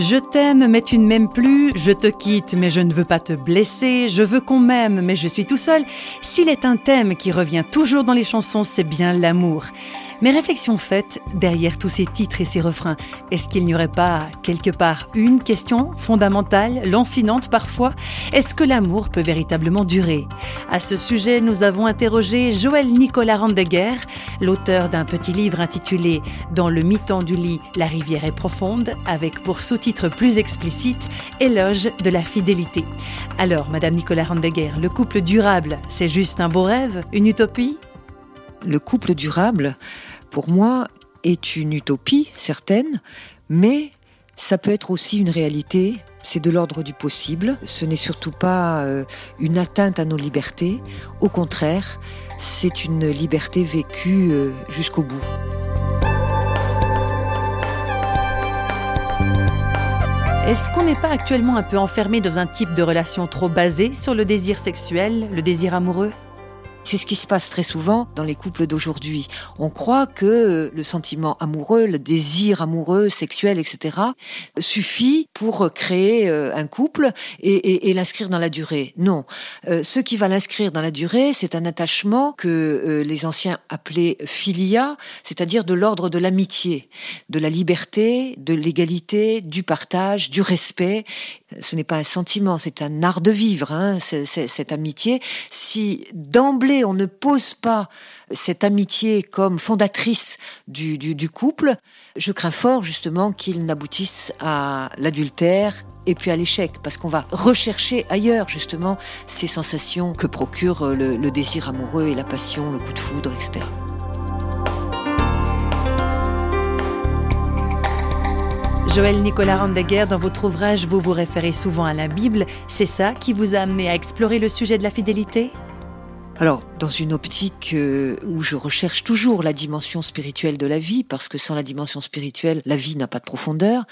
Je t'aime mais tu ne m'aimes plus, je te quitte mais je ne veux pas te blesser, je veux qu'on m'aime mais je suis tout seul. S'il est un thème qui revient toujours dans les chansons, c'est bien l'amour. Mais réflexion faite, derrière tous ces titres et ces refrains, est-ce qu'il n'y aurait pas quelque part une question fondamentale, lancinante parfois? Est-ce que l'amour peut véritablement durer? À ce sujet, nous avons interrogé Joël Nicolas Randeguer, l'auteur d'un petit livre intitulé Dans le mi-temps du lit, la rivière est profonde, avec pour sous-titre plus explicite Éloge de la fidélité. Alors, Madame Nicolas Randeguer, le couple durable, c'est juste un beau rêve, une utopie? Le couple durable, pour moi, est une utopie certaine, mais ça peut être aussi une réalité. C'est de l'ordre du possible. Ce n'est surtout pas euh, une atteinte à nos libertés. Au contraire, c'est une liberté vécue euh, jusqu'au bout. Est-ce qu'on n'est pas actuellement un peu enfermé dans un type de relation trop basé sur le désir sexuel, le désir amoureux? C'est ce qui se passe très souvent dans les couples d'aujourd'hui. On croit que le sentiment amoureux, le désir amoureux, sexuel, etc., suffit pour créer euh, un couple et, l'inscrire dans la durée. Non. Euh, ce qui va l'inscrire dans la durée, c'est un attachement que euh, les anciens appelaient filia, c'est-à-dire de l'ordre de l'amitié, de la liberté, de l'égalité, du partage, du respect. Ce n'est pas un sentiment, c'est un art de vivre, hein, cette amitié. Si d'emblée on ne pose pas cette amitié comme fondatrice du, couple, je crains fort justement qu'il n'aboutisse à l'adultère et puis à l'échec, parce qu'on va rechercher ailleurs justement ces sensations que procure le, désir amoureux et la passion, le coup de foudre, etc. Joël Nicolas Randeguer, dans votre ouvrage, vous vous référez souvent à la Bible. C'est ça qui vous a amené à explorer le sujet de la fidélité? Alors, dans une optique euh, où je recherche toujours la dimension spirituelle de la vie, parce que sans la dimension spirituelle, la vie n'a pas de profondeur,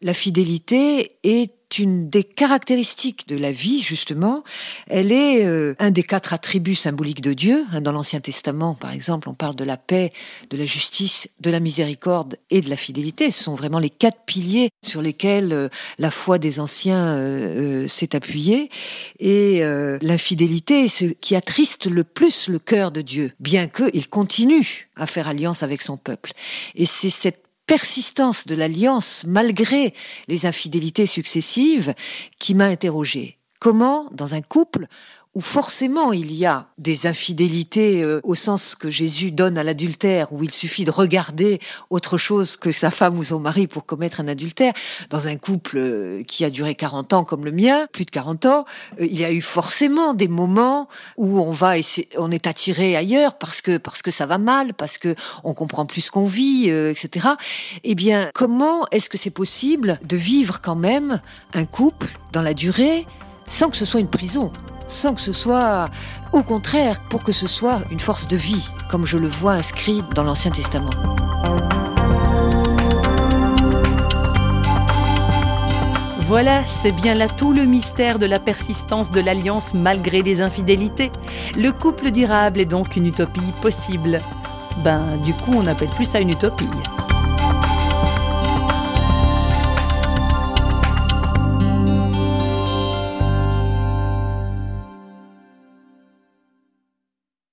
la fidélité est une des caractéristiques de la vie, justement. Elle est euh, un des quatre attributs symboliques de Dieu. Hein, dans l'Ancien Testament, par exemple, on parle de la paix, de la justice, de la miséricorde et de la fidélité. Ce sont vraiment les quatre piliers sur lesquels euh, la foi des anciens euh, s'est appuyée. Et l'infidélité est ce qui attriste le plus le cœur de Dieu, bien qu'il continue à faire alliance avec son peuple. Et c'est cette persistance de l'alliance malgré les infidélités successives qui m'a interrogé. Comment, dans un couple, où forcément il y a des infidélités euh, au sens que Jésus donne à l'adultère, où il suffit de regarder autre chose que sa femme ou son mari pour commettre un adultère. Dans un couple euh, qui a duré 40 ans comme le mien, plus de 40 ans, euh, il y a eu forcément des moments où on va on est attiré ailleurs parce que parce que ça va mal, parce que on comprend plus ce qu'on vit, etc. Eh bien, comment est-ce que c'est possible de vivre quand même un couple dans la durée sans que ce soit une prison? Sans que ce soit, au contraire, pour que ce soit une force de vie, comme je le vois inscrit dans l'Ancien Testament. Voilà, c'est bien là tout le mystère de la persistance de l'alliance malgré les infidélités. Le couple durable est donc une utopie possible. Ben, du coup, on appelle plus ça une utopie.